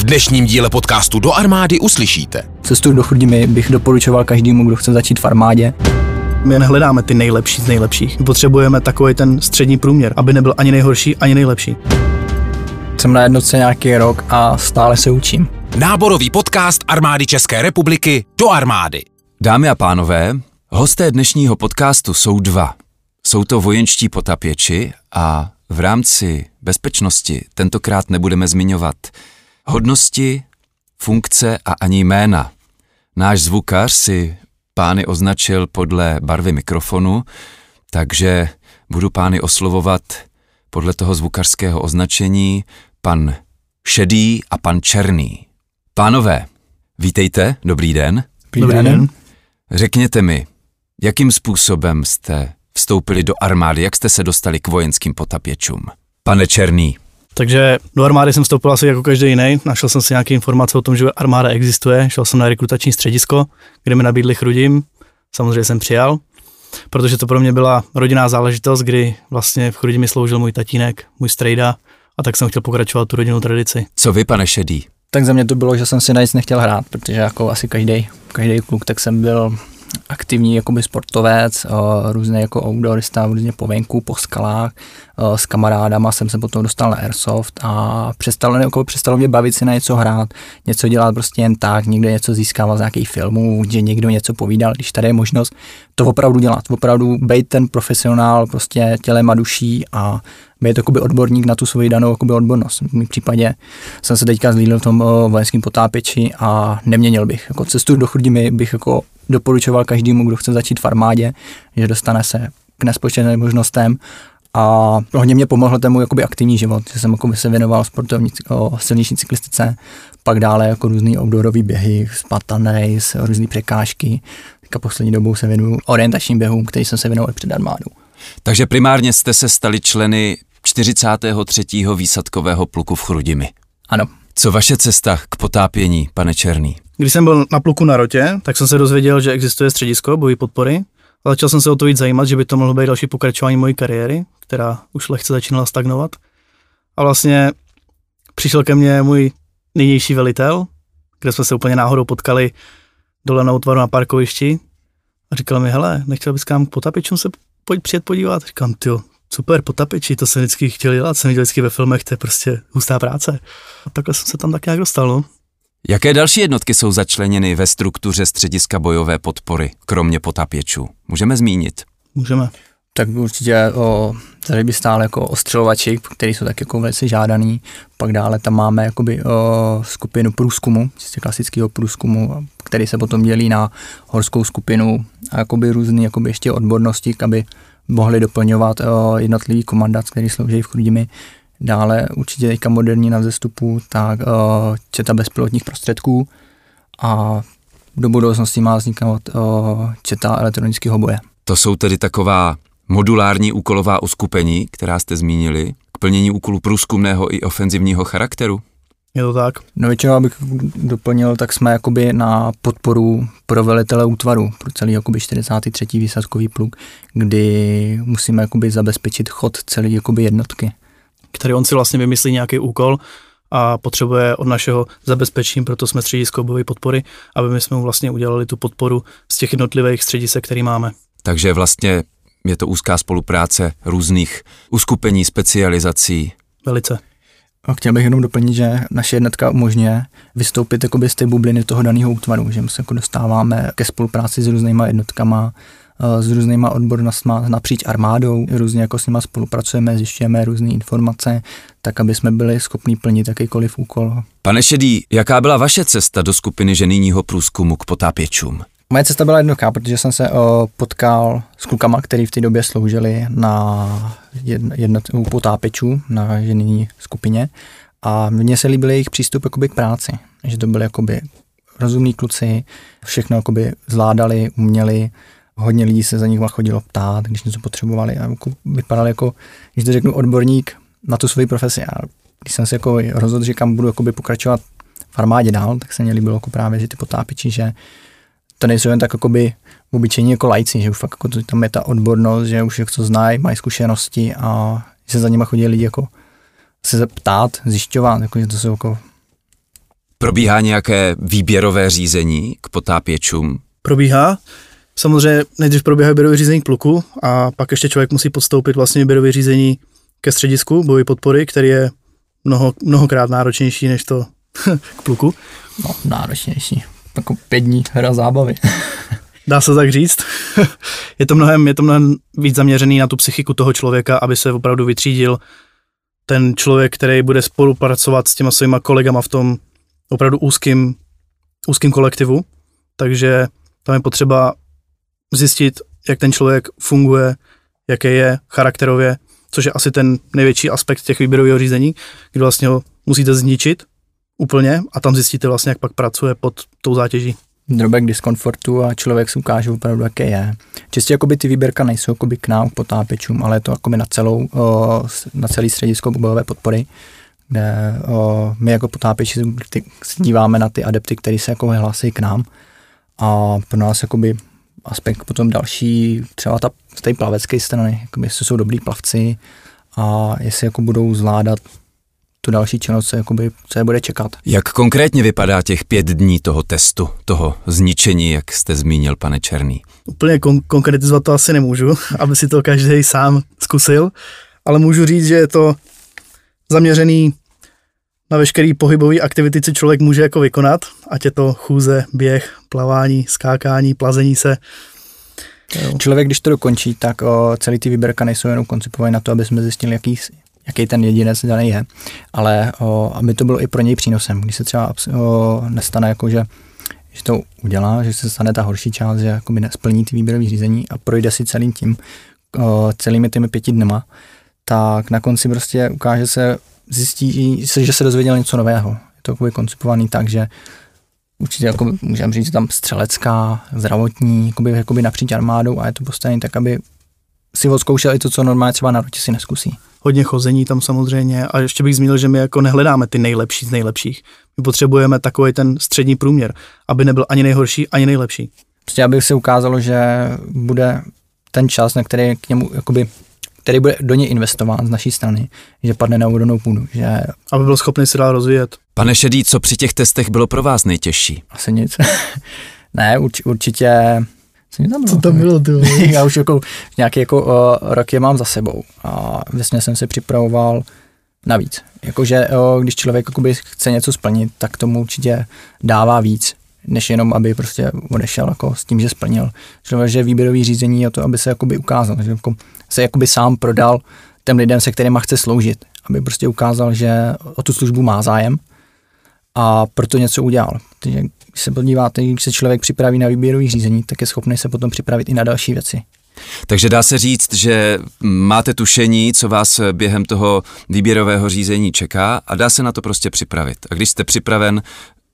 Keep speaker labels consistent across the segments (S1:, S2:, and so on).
S1: V dnešním díle podcastu Do armády uslyšíte.
S2: Cestu do Chrudimi bych doporučoval každému, kdo chce začít v armádě.
S3: My nehledáme ty nejlepší z nejlepších. Potřebujeme takový ten střední průměr, aby nebyl ani nejhorší, ani nejlepší.
S2: Jsem na jednotce nějaký rok a stále se učím.
S1: Náborový podcast armády České republiky Do armády.
S4: Dámy a pánové, hosté dnešního podcastu jsou dva. Jsou to vojenští potapěči a v rámci bezpečnosti tentokrát nebudeme zmiňovat hodnosti, funkce a ani jména. Náš zvukař si pány označil podle barvy mikrofonu, takže budu pány oslovovat podle toho zvukařského označení pan Šedý a pan Černý. Pánové, vítejte, dobrý den.
S3: Dobrý den.
S4: Řekněte mi, jakým způsobem jste vstoupili do armády, jak jste se dostali k vojenským potapěčům? Pane Černý.
S3: Takže do armády jsem vstoupil asi jako každý jiný. Našel jsem si nějaké informace o tom, že armáda existuje. Šel jsem na rekrutační středisko, kde mi nabídli chrudim. Samozřejmě jsem přijal, protože to pro mě byla rodinná záležitost, kdy vlastně v Chrudimi sloužil můj tatínek, můj strejda, a tak jsem chtěl pokračovat tu rodinnou tradici.
S4: Co vy, pane Šedý?
S2: Tak za mě to bylo, že jsem si na nic nechtěl hrát, protože jako asi každý, každý kluk, tak jsem byl aktivní jakoby sportovec, uh, různý jako outdoorista, různě po venku, po skalách, uh, s kamarádama jsem se potom dostal na Airsoft a přestalo, jako přestalo mě bavit si na něco hrát, něco dělat prostě jen tak, někde něco získávat z nějakých filmů, že někdo něco povídal, když tady je možnost to opravdu dělat, opravdu být ten profesionál prostě tělem a duší a být jakoby odborník na tu svoji danou jakoby odbornost. V mém případě jsem se teďka zlídl v tom vojenském potápěči a neměnil bych. Jako cestu do Chrudimi bych jako doporučoval každému, kdo chce začít v armádě, že dostane se k nespočetným možnostem a hodně mě pomohl můj jakoby aktivní život, že jsem jakoby se věnoval sportovní, o, silniční cyklistice, pak dále jako různý outdoorové běhy, Spartan race, různé překážky. Teďka poslední dobou se věnuju orientačním běhům, který jsem se věnoval před armádou.
S4: Takže primárně jste se stali členy 43. výsadkového pluku v Chrudimi.
S2: Ano.
S4: Co vaše cesta k potápění, pane Černý?
S3: Když jsem byl na pluku na rotě, tak jsem se dozvěděl, že existuje středisko bojí podpory a začal jsem se o to víc zajímat, že by to mohlo být další pokračování mojí kariéry, která už lehce začínala stagnovat. A vlastně přišel ke mně můj nynější velitel, kde jsme se úplně náhodou potkali dole na útvaru na parkovišti a říkal mi, hele, nechtěl bys kam k potapičům se pojď přijet podívat. Říkám, ty super, potapiči, to jsem vždycky chtěl dělat, jsem viděl vždycky ve filmech, to je prostě hustá práce. A takhle jsem se tam tak nějak dostal, no.
S4: Jaké další jednotky jsou začleněny ve struktuře střediska bojové podpory, kromě potapěčů? Můžeme zmínit?
S3: Můžeme.
S2: Tak určitě o, tady by stále jako ostřelovači, který jsou tak jako velice žádaný. Pak dále tam máme jakoby o, skupinu průzkumu, čistě klasického průzkumu, který se potom dělí na horskou skupinu a jakoby různé jakoby ještě odbornosti, aby mohli doplňovat o, jednotlivý komandat, který slouží v Chrudimi. Dále určitě teďka moderní na vzestupu, tak o, četa bezpilotních prostředků a do budoucnosti má vzniknout o, četa elektronického boje.
S4: To jsou tedy taková modulární úkolová uskupení, která jste zmínili, k plnění úkolu průzkumného i ofenzivního charakteru?
S3: Je to tak?
S2: No většinou, abych doplnil, tak jsme jakoby na podporu pro velitele útvaru, pro celý jakoby 43. výsadkový pluk, kdy musíme jakoby zabezpečit chod celé jakoby jednotky.
S3: Který on si vlastně vymyslí nějaký úkol a potřebuje od našeho zabezpečení, proto jsme středisko bojové podpory, aby my jsme mu vlastně udělali tu podporu z těch jednotlivých středisek, který máme.
S4: Takže vlastně je to úzká spolupráce různých uskupení, specializací.
S3: Velice.
S2: A chtěl bych jenom doplnit, že naše jednotka umožňuje vystoupit jakoby z té bubliny toho daného útvaru, že my se jako dostáváme ke spolupráci s různýma jednotkama, s různýma odbornostma napříč armádou, různě jako s nima spolupracujeme, zjišťujeme různé informace, tak aby jsme byli schopni plnit jakýkoliv úkol.
S4: Pane Šedý, jaká byla vaše cesta do skupiny ženýního průzkumu k potápěčům?
S2: Moje cesta byla jednoduchá, protože jsem se o, potkal s klukama, který v té době sloužili na jednotku potápěčů na žený skupině a mně se líbil jejich přístup jakoby k práci, že to byly jakoby rozumní kluci, všechno jakoby zvládali, uměli, hodně lidí se za nich chodilo ptát, když něco potřebovali a jako jako, když to řeknu, odborník na tu svoji profesi. A když jsem se jako rozhodl, že kam budu jakoby pokračovat v armádě dál, tak se mě líbilo jako právě, že ty potápiči, že to nejsou jen tak jakoby obyčejní jako lajci, že už fakt jako tam je ta odbornost, že už jak to znají, mají zkušenosti a že se za nimi chodí lidi jako se ptát, zjišťovat, jako, že to jsou jako
S4: Probíhá nějaké výběrové řízení k potápěčům?
S3: Probíhá. Samozřejmě nejdřív probíhá výběrové řízení k pluku a pak ještě člověk musí podstoupit vlastně výběrové řízení ke středisku boji podpory, který je mnoho, mnohokrát náročnější než to k pluku.
S2: No, náročnější. Jako pět dní hra zábavy.
S3: Dá se tak říct. je, to mnohem, je to mnohem víc zaměřený na tu psychiku toho člověka, aby se opravdu vytřídil ten člověk, který bude spolupracovat s těma svýma kolegama v tom opravdu úzkým, úzkým kolektivu. Takže tam je potřeba zjistit, jak ten člověk funguje, jaké je charakterově, což je asi ten největší aspekt těch výběrového řízení, kdy vlastně ho musíte zničit úplně a tam zjistíte vlastně, jak pak pracuje pod tou zátěží.
S2: Drobek diskomfortu a člověk si ukáže opravdu, jaké je. Čistě jakoby ty výběrka nejsou jakoby k nám, k potápěčům, ale je to jakoby na celou, na celý středisko bojové podpory, kde my jako potápěči se díváme na ty adepty, které se jako hlásí k nám a pro nás jakoby aspekt potom další, třeba ta, z té plavecké strany, jestli jsou dobrý plavci a jestli jako budou zvládat tu další činnost, co, jakoby, co je bude čekat.
S4: Jak konkrétně vypadá těch pět dní toho testu, toho zničení, jak jste zmínil, pane Černý?
S3: Úplně kon- konkretizovat to asi nemůžu, aby si to každý sám zkusil, ale můžu říct, že je to zaměřený na veškerý pohybový aktivity, co člověk může jako vykonat, ať je to chůze, běh, plavání, skákání, plazení se.
S2: Jo. Člověk, když to dokončí, tak o, celý ty výběrka nejsou jenom koncipované na to, aby jsme zjistili, jaký, jaký ten jedinec daný je, ale o, aby to bylo i pro něj přínosem. Když se třeba o, nestane jako, že že to udělá, že se stane ta horší část, že jakoby nesplní ty výběrové řízení a projde si celým tím, o, celými těmi pěti dnema, tak na konci prostě ukáže se, zjistí že se dozvěděl něco nového. Je to jakoby koncipovaný tak, že určitě jako můžeme říct tam střelecká, zdravotní, jakoby, jakoby napříč armádou a je to postavené tak, aby si odzkoušel i to, co normálně třeba na rotě si neskusí.
S3: Hodně chození tam samozřejmě a ještě bych zmínil, že my jako nehledáme ty nejlepší z nejlepších. My potřebujeme takový ten střední průměr, aby nebyl ani nejhorší, ani nejlepší.
S2: Prostě aby se ukázalo, že bude ten čas, na který k němu jakoby který bude do něj investován z naší strany, že padne na úrodnou půdu. Že...
S3: Aby byl schopný se dál rozvíjet.
S4: Pane Šedý, co při těch testech bylo pro vás nejtěžší?
S2: Asi nic. ne, urč, určitě
S3: co, tam bylo? Co tam bylo, ty
S2: Já už jako nějaký jako uh, rok je mám za sebou a vlastně jsem se připravoval navíc. Jakože uh, když člověk jakoby chce něco splnit, tak tomu určitě dává víc, než jenom, aby prostě odešel jako s tím, že splnil. Člověk, že výběrový řízení je to, aby se jakoby ukázal, že jako se jakoby sám prodal těm lidem, se kterými chce sloužit, aby prostě ukázal, že o tu službu má zájem a proto něco udělal. Takže když se podíváte, když se člověk připraví na výběrový řízení, tak je schopný se potom připravit i na další věci.
S4: Takže dá se říct, že máte tušení, co vás během toho výběrového řízení čeká a dá se na to prostě připravit. A když jste připraven,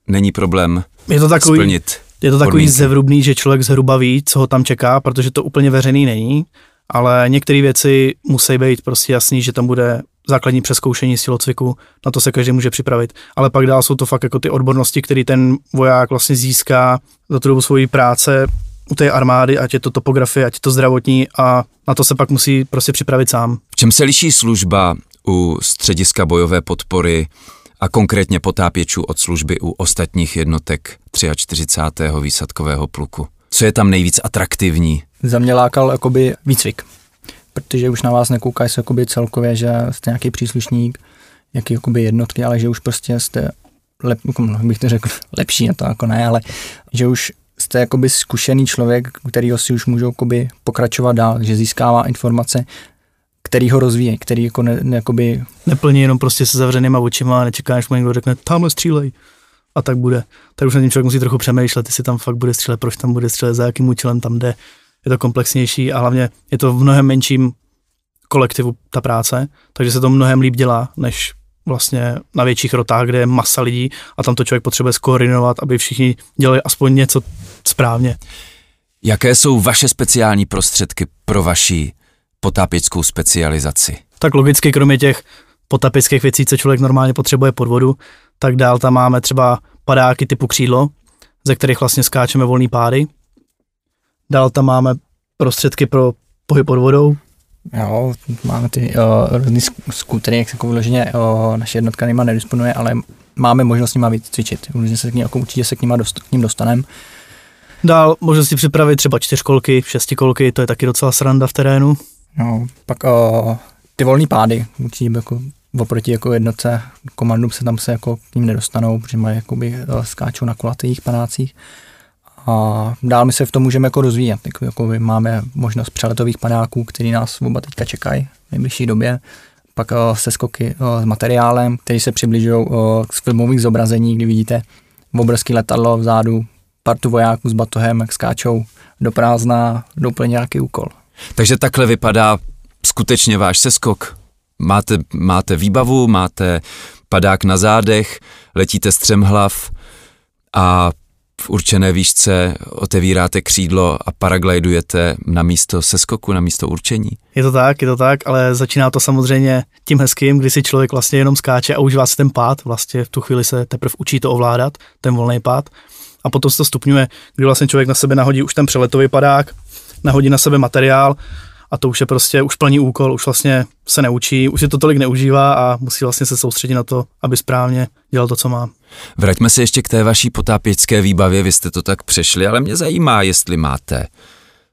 S4: není problém je to takový, splnit
S3: Je to takový podmínky. zevrubný, že člověk zhruba ví, co ho tam čeká, protože to úplně veřejný není, ale některé věci musí být prostě jasný, že tam bude základní přeskoušení z tělocviku, na to se každý může připravit. Ale pak dál jsou to fakt jako ty odbornosti, které ten voják vlastně získá za tu dobu svojí práce u té armády, ať je to topografie, ať je to zdravotní a na to se pak musí prostě připravit sám.
S4: V čem se liší služba u střediska bojové podpory a konkrétně potápěčů od služby u ostatních jednotek 43. výsadkového pluku? Co je tam nejvíc atraktivní?
S2: Za mě lákal jakoby výcvik protože už na vás nekoukají se jakoby celkově, že jste nějaký příslušník, nějaký jakoby jednotky, ale že už prostě jste lep, jako, no, bych to řekl, lepší, a to jako ne, ale že už jste jakoby zkušený člověk, kterýho si už můžou jakoby pokračovat dál, že získává informace, který ho rozvíje, který jako ne, ne, jakoby...
S3: Neplní jenom prostě se zavřenýma očima a nečeká, než mu někdo řekne, tamhle střílej a tak bude. Tak už na tím člověk musí trochu přemýšlet, jestli tam fakt bude střílet, proč tam bude střílet, za jakým účelem tam jde je to komplexnější a hlavně je to v mnohem menším kolektivu ta práce, takže se to mnohem líp dělá, než vlastně na větších rotách, kde je masa lidí a tam to člověk potřebuje skoordinovat, aby všichni dělali aspoň něco správně.
S4: Jaké jsou vaše speciální prostředky pro vaši potápěckou specializaci?
S3: Tak logicky, kromě těch potapických věcí, co člověk normálně potřebuje pod vodu, tak dál tam máme třeba padáky typu křídlo, ze kterých vlastně skáčeme volný pády. Dál tam máme prostředky pro pohyb pod vodou.
S2: Jo, máme ty uh, různý skutery, jak se jako vyloženě uh, naše jednotka nima nedisponuje, ale máme možnost s nima cvičit. Určitě se k, ním, jako určitě se k, nima dost, k ním dostaneme.
S3: Dál možnost si připravit třeba čtyřkolky, šestikolky, to je taky docela sranda v terénu.
S2: No, pak o, ty volné pády, určitě jako oproti jako jednotce komandům se tam se jako k ním nedostanou, protože mají jakoby, skáčou na kulatých panácích. A dál my se v tom můžeme jako rozvíjet. Jako, jako máme možnost přeletových padáků, který nás oba teďka čekají v nejbližší době. Pak o, se skoky o, s materiálem, který se přibližují k filmových zobrazení, kdy vidíte obrovský letadlo vzadu, partu vojáků s batohem, jak skáčou do prázdna, do úplně nějaký úkol.
S4: Takže takhle vypadá skutečně váš seskok. Máte, máte výbavu, máte padák na zádech, letíte střemhlav a v určené výšce otevíráte křídlo a paraglidujete na místo seskoku, na místo určení.
S3: Je to tak, je to tak, ale začíná to samozřejmě tím hezkým, kdy si člověk vlastně jenom skáče a užívá si ten pád, vlastně v tu chvíli se teprve učí to ovládat, ten volný pád a potom se to stupňuje, kdy vlastně člověk na sebe nahodí už ten přeletový padák, nahodí na sebe materiál a to už je prostě, už plní úkol, už vlastně se neučí, už si to tolik neužívá a musí vlastně se soustředit na to, aby správně dělal to, co má.
S4: Vraťme se ještě k té vaší potápěčské výbavě, vy jste to tak přešli, ale mě zajímá, jestli máte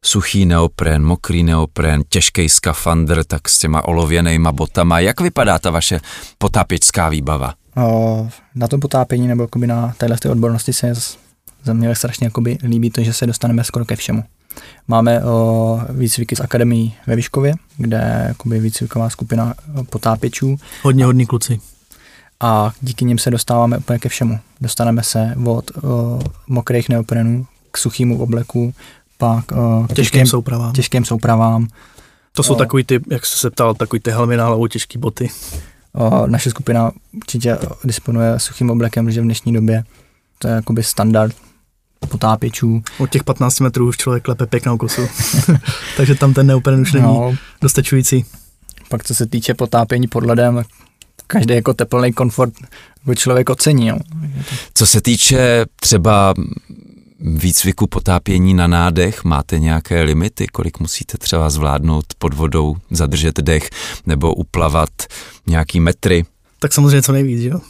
S4: suchý neopren, mokrý neopren, těžký skafandr, tak s těma olověnejma botama. Jak vypadá ta vaše potápěčská výbava?
S2: O, na tom potápění nebo na téhle odbornosti se za mě strašně jakoby líbí to, že se dostaneme skoro ke všemu. Máme o, výcviky z akademii ve Výškově, kde jakoby výcviková skupina potápěčů.
S3: Hodně hodní kluci.
S2: A díky nim se dostáváme úplně ke všemu. Dostaneme se od o, mokrých neoprenů k suchýmu obleku, pak o,
S3: těžkým, těžkým soupravám.
S2: Těžkým soupravám.
S3: To jsou o, takový ty, jak jsi se ptal, takový ty helmy na hlavu, těžké boty.
S2: O, naše skupina určitě disponuje suchým oblekem, že v dnešní době to je jakoby standard potápěčů.
S3: Od těch 15 metrů už člověk klepe pěknou kosu, takže tam ten neopren už není no. dostačující.
S2: Pak co se týče potápění pod ledem, každý jako teplný komfort člověk ocení. Jo.
S4: Co se týče třeba výcviku potápění na nádech, máte nějaké limity, kolik musíte třeba zvládnout pod vodou, zadržet dech nebo uplavat nějaký metry?
S3: Tak samozřejmě co nejvíc, jo.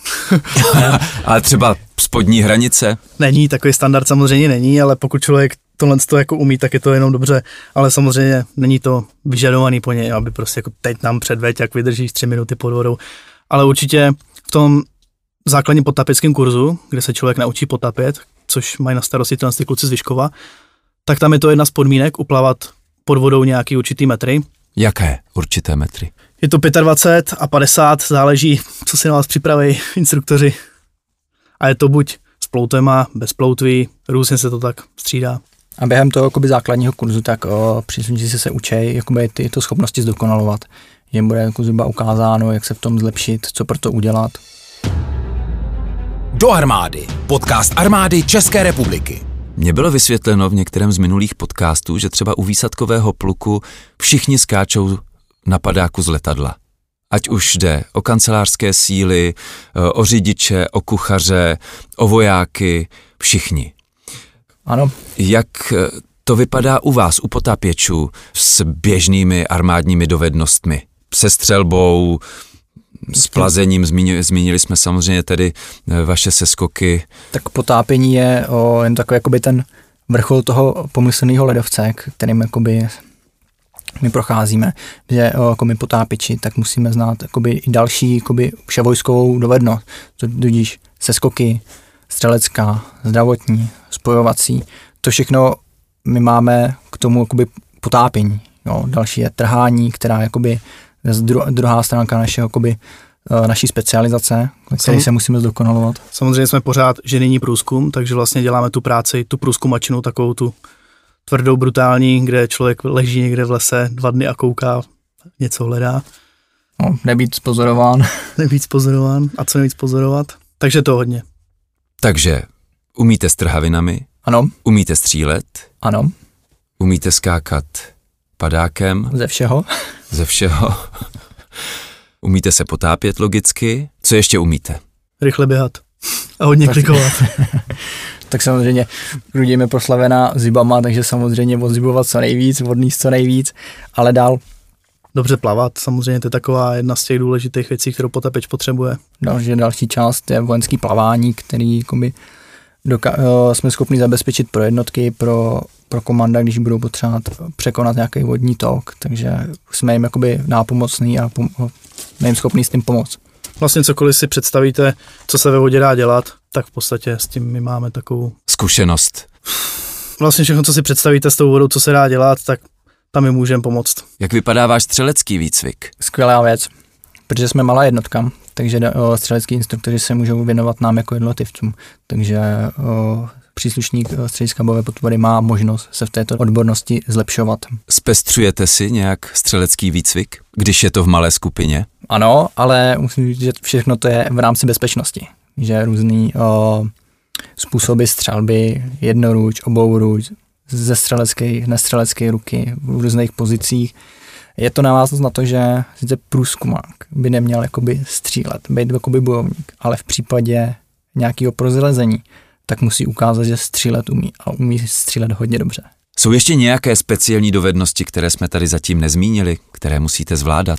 S4: ale třeba spodní hranice?
S3: Není, takový standard samozřejmě není, ale pokud člověk tohle to jako umí, tak je to jenom dobře, ale samozřejmě není to vyžadovaný po něj, aby prostě jako teď nám předveď, jak vydržíš tři minuty pod vodou, ale určitě v tom základním potapeckém kurzu, kde se člověk naučí potapět, což mají na starosti ty kluci z Vyškova, tak tam je to jedna z podmínek uplavat pod vodou nějaký určitý metry.
S4: Jaké určité metry?
S3: Je to 25 a 50, záleží, co si na vás připraví instruktoři. A je to buď s ploutema, bez ploutví, různě se to tak střídá.
S2: A během toho jakoby, základního kurzu, tak příslušníci se se učí jakoby, tyto schopnosti zdokonalovat. Jim bude jako zhruba ukázáno, jak se v tom zlepšit, co pro to udělat.
S1: Do armády. Podcast armády České republiky.
S4: Mně bylo vysvětleno v některém z minulých podcastů, že třeba u výsadkového pluku všichni skáčou na padáku z letadla. Ať už jde o kancelářské síly, o řidiče, o kuchaře, o vojáky, všichni.
S2: Ano.
S4: Jak to vypadá u vás, u potápěčů, s běžnými armádními dovednostmi? Se střelbou, s plazením, zmínili jsme samozřejmě tedy eh, vaše seskoky.
S2: Tak potápění je o, jen takový jakoby ten vrchol toho pomyslného ledovce, kterým jakoby my procházíme, že jako my potápiči, tak musíme znát jakoby i další jakoby vševojskovou dovednost, tudíž seskoky, střelecká, zdravotní, spojovací, to všechno my máme k tomu jakoby potápění. Jo. Další je trhání, která jakoby druhá stránka našeho jakoby, eh, naší specializace, které se musíme zdokonalovat.
S3: Samozřejmě jsme pořád ženyní průzkum, takže vlastně děláme tu práci, tu průzkumačinu, takovou tu tvrdou, brutální, kde člověk leží někde v lese dva dny a kouká, něco hledá.
S2: No, nebýt pozorován.
S3: nebýt pozorován. A co nejvíc pozorovat. Takže to hodně.
S4: Takže umíte s trhavinami?
S2: Ano.
S4: Umíte střílet?
S2: Ano.
S4: Umíte skákat padákem?
S2: Ze všeho.
S4: Ze všeho. umíte se potápět logicky? Co ještě umíte?
S3: Rychle běhat. A hodně klikovat.
S2: tak samozřejmě Rudim je proslavená zibama, takže samozřejmě odzibovat co nejvíc, odníst co nejvíc, ale dál
S3: Dobře plavat, samozřejmě to je taková jedna z těch důležitých věcí, kterou potapeč potřebuje.
S2: Další, další část je vojenský plavání, který jakoby doka- eh, jsme schopni zabezpečit pro jednotky, pro, pro komanda, když budou potřebovat překonat nějaký vodní tok, takže jsme jim jakoby nápomocný a pom- jsme jim schopní s tím pomoct.
S3: Vlastně cokoliv si představíte, co se ve vodě dá dělat, tak v podstatě s tím my máme takovou...
S4: Zkušenost.
S3: Vlastně všechno, co si představíte s tou vodou, co se dá dělat, tak tam my můžeme pomoct.
S4: Jak vypadá váš střelecký výcvik?
S2: Skvělá věc, protože jsme malá jednotka, takže o, střelecký instruktoři se můžou věnovat nám jako jednotlivcům, takže o, příslušník o, střediska bojové potvory má možnost se v této odbornosti zlepšovat.
S4: Zpestřujete si nějak střelecký výcvik, když je to v malé skupině?
S2: Ano, ale musím říct, že všechno to je v rámci bezpečnosti, že různý o, způsoby střelby, jednoruč, obouruč, ze střelecké, nestřelecké ruky v různých pozicích. Je to návaznost na to, že sice průzkumák by neměl jakoby střílet, být jakoby bojovník, ale v případě nějakého prozilezení, tak musí ukázat, že střílet umí a umí střílet hodně dobře.
S4: Jsou ještě nějaké speciální dovednosti, které jsme tady zatím nezmínili, které musíte zvládat?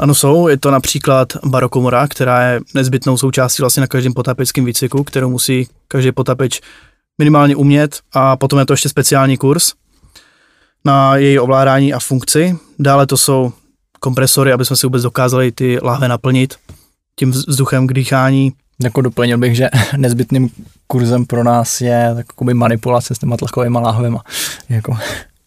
S3: Ano, jsou. Je to například barokomora, která je nezbytnou součástí vlastně na každém potapeckém výcviku, kterou musí každý potapeč minimálně umět a potom je to ještě speciální kurz na její ovládání a funkci. Dále to jsou kompresory, aby jsme si vůbec dokázali ty láhve naplnit tím vzduchem k dýchání.
S2: Jako doplnil bych, že nezbytným kurzem pro nás je takový manipulace s těma tlakovými láhvema. Jako.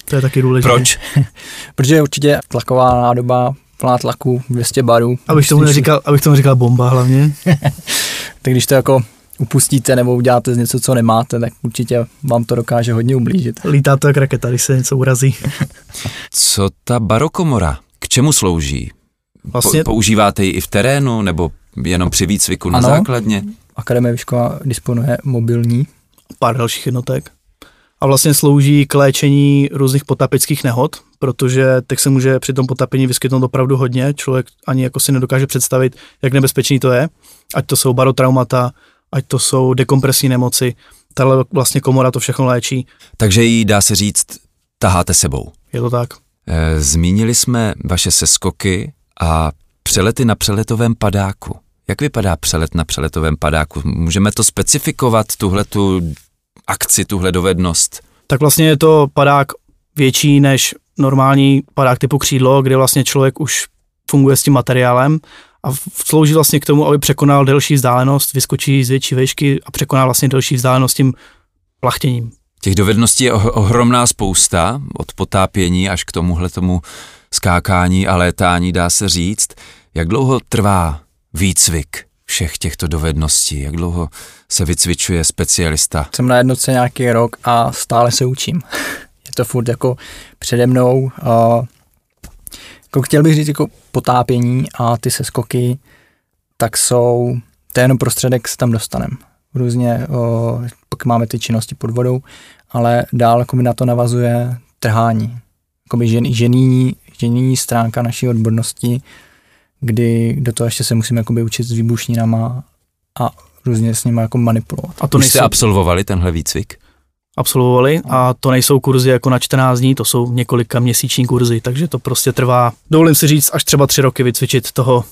S3: To je taky důležité.
S4: Proč?
S2: Protože určitě tlaková nádoba plná tlaku 200 barů.
S3: Abych tomu, neříkal, abych tomu říkal bomba hlavně.
S2: tak když to jako upustíte nebo uděláte z něco, co nemáte, tak určitě vám to dokáže hodně ublížit.
S3: Lítá to jak raketa, když se něco urazí.
S4: Co ta barokomora? K čemu slouží?
S3: Vlastně...
S4: Po, používáte ji i v terénu nebo jenom při výcviku na
S2: ano,
S4: základně?
S2: Akademie Vyškova disponuje mobilní.
S3: Pár dalších jednotek. A vlastně slouží k léčení různých potapeckých nehod, protože teď se může při tom potapení vyskytnout opravdu hodně. Člověk ani jako si nedokáže představit, jak nebezpečný to je. Ať to jsou barotraumata, ať to jsou dekompresní nemoci. Tahle vlastně komora to všechno léčí.
S4: Takže ji, dá se říct, taháte sebou.
S3: Je to tak.
S4: E, zmínili jsme vaše seskoky a přelety na přeletovém padáku. Jak vypadá přelet na přeletovém padáku? Můžeme to specifikovat, tuhle tu akci, tuhle dovednost?
S3: Tak vlastně je to padák větší než normální padák typu křídlo, kde vlastně člověk už funguje s tím materiálem a slouží vlastně k tomu, aby překonal delší vzdálenost, vyskočí z větší výšky a překoná vlastně delší vzdálenost tím plachtěním.
S4: Těch dovedností je ohromná spousta, od potápění až k tomuhle tomu skákání a létání, dá se říct. Jak dlouho trvá výcvik všech těchto dovedností? Jak dlouho se vycvičuje specialista?
S2: Jsem na jednotce nějaký rok a stále se učím. je to furt jako přede mnou. Jako chtěl bych říct jako potápění a ty seskoky, tak jsou, to je jenom prostředek, se tam dostanem. Různě, o, pak máme ty činnosti pod vodou, ale dál jako mi na to navazuje trhání. Jakoby žen, žený, žený stránka naší odbornosti, kdy do toho ještě se musíme jakoby učit s výbušninama a různě s nimi jako manipulovat.
S4: A to Už jste absolvovali tenhle výcvik?
S3: Absolvovali a to nejsou kurzy jako na 14 dní, to jsou několika měsíční kurzy, takže to prostě trvá, dovolím si říct, až třeba tři roky vycvičit toho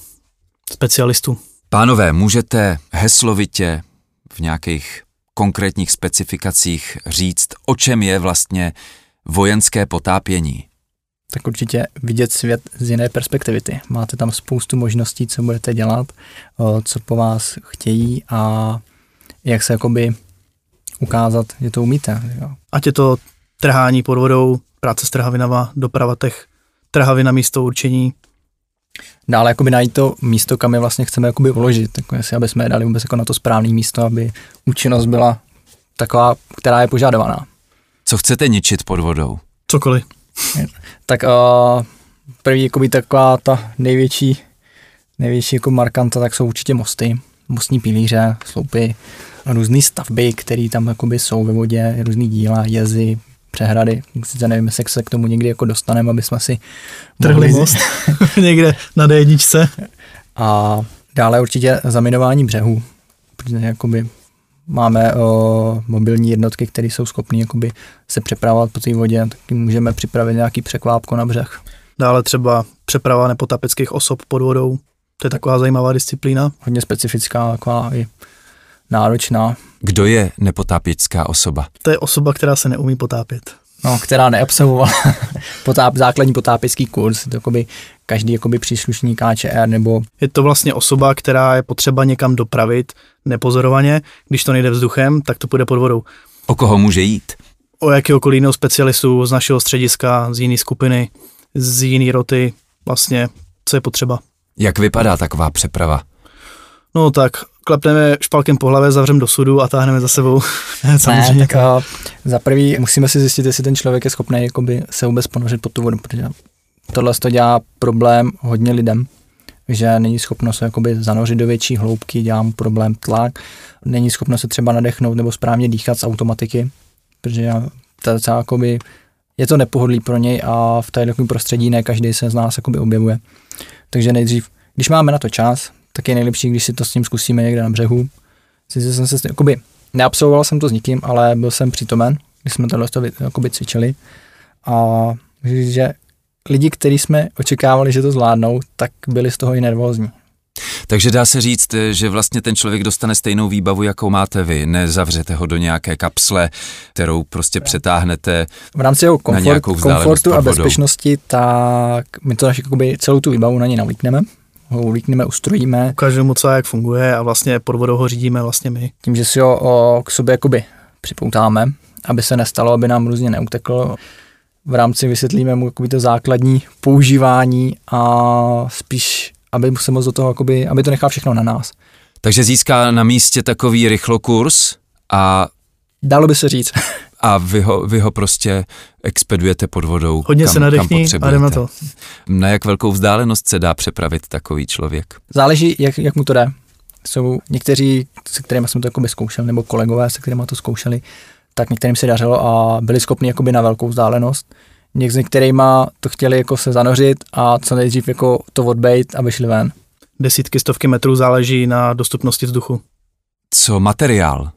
S3: specialistu.
S4: Pánové, můžete heslovitě v nějakých konkrétních specifikacích říct, o čem je vlastně vojenské potápění?
S2: Tak určitě vidět svět z jiné perspektivy. Máte tam spoustu možností, co budete dělat, co po vás chtějí a jak se jakoby ukázat, že to umíte. Jo.
S3: Ať je to trhání pod vodou, práce s trhavinama, doprava těch trhavin na místo určení.
S2: Dále jakoby najít to místo, kam je vlastně chceme jakoby uložit, tak jestli aby jsme je dali vůbec jako na to správné místo, aby účinnost byla taková, která je požadovaná.
S4: Co chcete ničit pod vodou?
S3: Cokoliv.
S2: tak uh, první jakoby taková ta největší, největší jako markanta, tak jsou určitě mosty, mostní pilíře, sloupy, různé stavby, které tam jakoby jsou ve vodě, různý díla, jezy, přehrady. Sice nevím, jestli se k tomu někdy jako dostaneme, aby jsme si
S3: Trhli most někde na D1.
S2: A dále určitě zaminování břehů, protože jakoby máme o, mobilní jednotky, které jsou schopné jakoby se přepravovat po té vodě, tak můžeme připravit nějaký překvápko na břeh.
S3: Dále třeba přeprava nepotapeckých osob pod vodou. To je taková zajímavá disciplína.
S2: Hodně specifická, taková i náročná.
S4: Kdo je nepotápěčská osoba?
S3: To je osoba, která se neumí potápět.
S2: No, která neabsolvovala potáp, základní potápěcký kurz, to jakoby každý jakoby příslušník AČR nebo...
S3: Je to vlastně osoba, která je potřeba někam dopravit nepozorovaně. Když to nejde vzduchem, tak to půjde pod vodou.
S4: O koho může jít?
S3: O jakéhokoliv jiného specialistu z našeho střediska, z jiné skupiny, z jiné roty, vlastně, co je potřeba.
S4: Jak vypadá taková přeprava?
S3: No tak, klepneme špalkem po hlavě, zavřeme do sudu a táhneme za sebou.
S2: Samozřejmě. Ne, tak, uh, za prvý musíme si zjistit, jestli ten člověk je schopný jakoby, se vůbec ponořit pod tu vodu, protože tohle to dělá problém hodně lidem, že není schopno se jakoby zanořit do větší hloubky, dělá mu problém tlak, není schopno se třeba nadechnout nebo správně dýchat z automatiky, protože to je, jakoby, je to nepohodlný pro něj a v takovém prostředí ne každý se z nás jakoby objevuje. Takže nejdřív, když máme na to čas, tak je nejlepší, když si to s tím zkusíme někde na břehu. Sice jsem se, jakoby, neabsolvoval jsem to s nikým, ale byl jsem přítomen, když jsme tohle to jakoby cvičili. A že lidi, kteří jsme očekávali, že to zvládnou, tak byli z toho i nervózní.
S4: Takže dá se říct, že vlastně ten člověk dostane stejnou výbavu, jakou máte vy. Nezavřete ho do nějaké kapsle, kterou prostě přetáhnete
S2: V rámci jeho komfort, komfortu a bezpečnosti, tak my to jakoby celou tu výbavu na ně navlíkneme ho ulíkneme, ustrojíme.
S3: Ukážeme mu, co jak funguje a vlastně pod vodou ho řídíme vlastně my.
S2: Tím, že si ho o, k sobě jakoby připoutáme, aby se nestalo, aby nám různě neutekl. V rámci vysvětlíme mu to základní používání a spíš, aby se moc do toho, jakoby, aby to nechal všechno na nás.
S4: Takže získá na místě takový rychlokurs a...
S2: Dalo by se říct.
S4: a vy ho, vy ho prostě expedujete pod vodou.
S3: Hodně kam, se nadechní a jdeme na to.
S4: Na jak velkou vzdálenost se dá přepravit takový člověk?
S2: Záleží, jak, jak mu to jde. Jsou někteří, se kterými jsme to jako zkoušeli, nebo kolegové, se kterými to zkoušeli, tak některým se dařilo a byli schopni jakoby na velkou vzdálenost. Některými to chtěli jako se zanořit a co nejdřív jako to odbejt, aby šli ven.
S3: Desítky, stovky metrů záleží na dostupnosti vzduchu.
S4: Co materiál?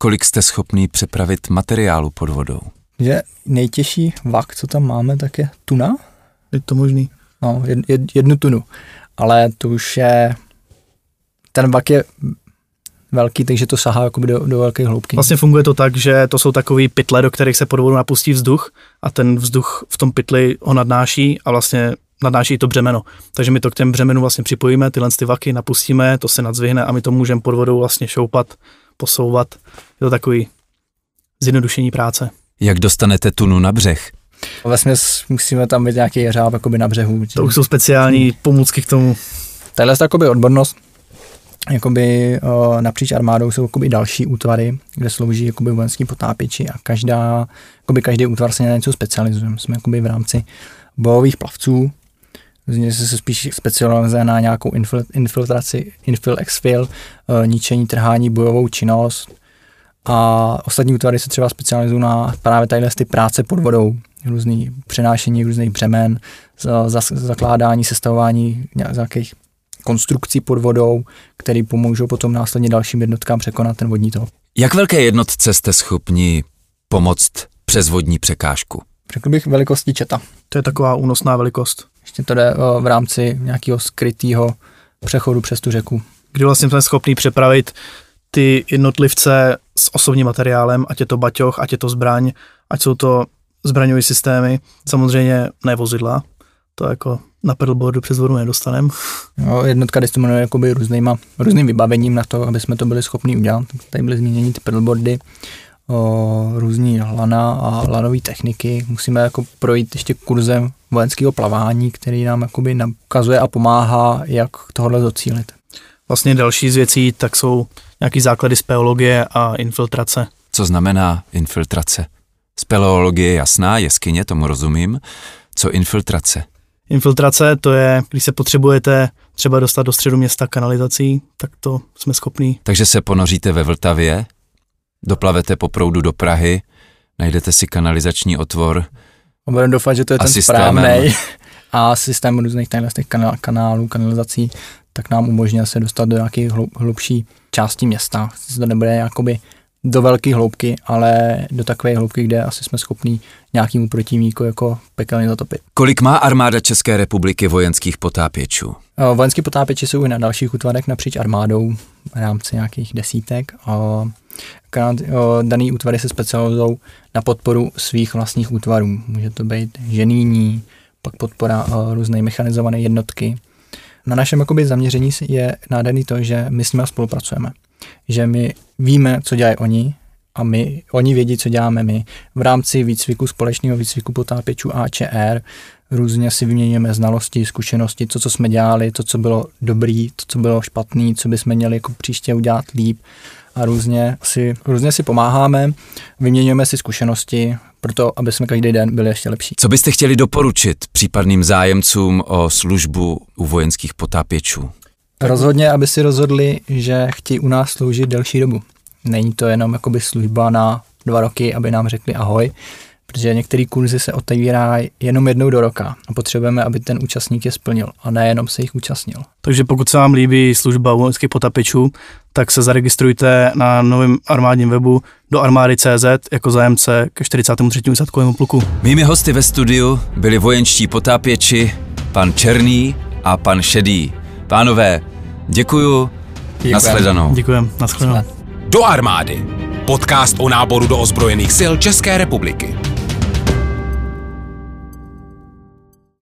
S4: Kolik jste schopný přepravit materiálu pod vodou?
S2: Že nejtěžší vak, co tam máme, tak je tuna.
S3: Je to možný?
S2: No, jed, jed, jednu tunu. Ale to už je, ten vak je velký, takže to sahá jakoby do, do velké hloubky.
S3: Vlastně funguje to tak, že to jsou takové pytle, do kterých se pod vodou napustí vzduch a ten vzduch v tom pytli ho nadnáší a vlastně nadnáší to břemeno. Takže my to k těm břemenu vlastně připojíme, tyhle ty vaky napustíme, to se nadzvihne a my to můžeme pod vodou vlastně šoupat posouvat. Je to takový zjednodušení práce.
S4: Jak dostanete tunu na břeh?
S2: Vlastně musíme tam mít nějaký jeřáb jakoby na břehu.
S3: To už jsou speciální pomůcky k tomu.
S2: Tahle je odbornost. Jakoby uh, napříč armádou jsou jakoby další útvary, kde slouží jakoby vojenský potápěči a každá, jakoby každý útvar se na něco specializuje. Jsme jakoby v rámci bojových plavců, Zně se spíš specializuje na nějakou infiltraci, infil, exfil, eh, ničení, trhání, bojovou činnost. A ostatní útvary se třeba specializují na právě tadyhle ty práce pod vodou, různý přenášení různých břemen, zakládání, sestavování nějakých konstrukcí pod vodou, které pomůžou potom následně dalším jednotkám překonat ten vodní tok.
S4: Jak velké jednotce jste schopni pomoct přes vodní překážku?
S2: Řekl bych velikostí četa.
S3: To je taková únosná velikost.
S2: Ještě to jde v rámci nějakého skrytého přechodu přes tu řeku.
S3: Kdy vlastně jsme schopni přepravit ty jednotlivce s osobním materiálem, ať je to baťoch, ať je to zbraň, ať jsou to zbraňové systémy, samozřejmě ne vozidla, to jako na pedalboardu přes vodu nedostanem.
S2: No, jednotka disponuje jakoby různýma, různým vybavením na to, aby jsme to byli schopni udělat. Tady byly zmíněny ty pedalboardy, o, různý lana a lanové techniky. Musíme jako projít ještě kurzem vojenského plavání, který nám jakoby ukazuje a pomáhá, jak tohle docílit.
S3: Vlastně další z věcí tak jsou nějaký základy speleologie a infiltrace.
S4: Co znamená infiltrace? Speleologie je jasná, jeskyně, tomu rozumím. Co infiltrace?
S3: Infiltrace to je, když se potřebujete třeba dostat do středu města kanalizací, tak to jsme schopní.
S4: Takže se ponoříte ve Vltavě, doplavete po proudu do Prahy, najdete si kanalizační otvor.
S2: A budeme doufat, že to je ten správný. A systém různých těch kanálů, kanalizací, tak nám umožňuje se dostat do nějaké hlubší části města. To nebude jakoby do velké hloubky, ale do takové hloubky, kde asi jsme schopní nějakému protivníku jako pekelně zatopit.
S4: Kolik má armáda České republiky vojenských potápěčů?
S2: Vojenský potápěči jsou i na dalších útvarech napříč armádou v rámci nějakých desítek. Daný útvary se specializují na podporu svých vlastních útvarů. Může to být ženíní, pak podpora různé mechanizované jednotky. Na našem jakoby, zaměření je nádherný to, že my s nimi spolupracujeme. Že my víme, co dělají oni, a my, oni vědí, co děláme my. V rámci výcviku, společného výcviku potápěčů AČR různě si vyměňujeme znalosti, zkušenosti, to, co jsme dělali, to, co bylo dobrý, to, co bylo špatný, co bychom měli jako příště udělat líp a různě si, různě si pomáháme, vyměňujeme si zkušenosti, proto, aby jsme každý den byli ještě lepší.
S4: Co byste chtěli doporučit případným zájemcům o službu u vojenských potápěčů?
S2: Rozhodně, aby si rozhodli, že chtějí u nás sloužit delší dobu. Není to jenom jakoby služba na dva roky, aby nám řekli ahoj, protože některé kurzy se otevírají jenom jednou do roka a potřebujeme, aby ten účastník je splnil a nejenom se jich účastnil.
S3: Takže pokud se vám líbí služba vojenských potapečů, tak se zaregistrujte na novém armádním webu do armády.cz jako zájemce ke 43. výsadkovému pluku.
S4: Mými hosty ve studiu byli vojenčtí potápěči pan Černý a pan Šedý. Pánové, děkuju. Děkujem. Naschledanou.
S3: Děkujem. Naschledanou.
S1: Do armády. Podcast o náboru do ozbrojených sil České republiky.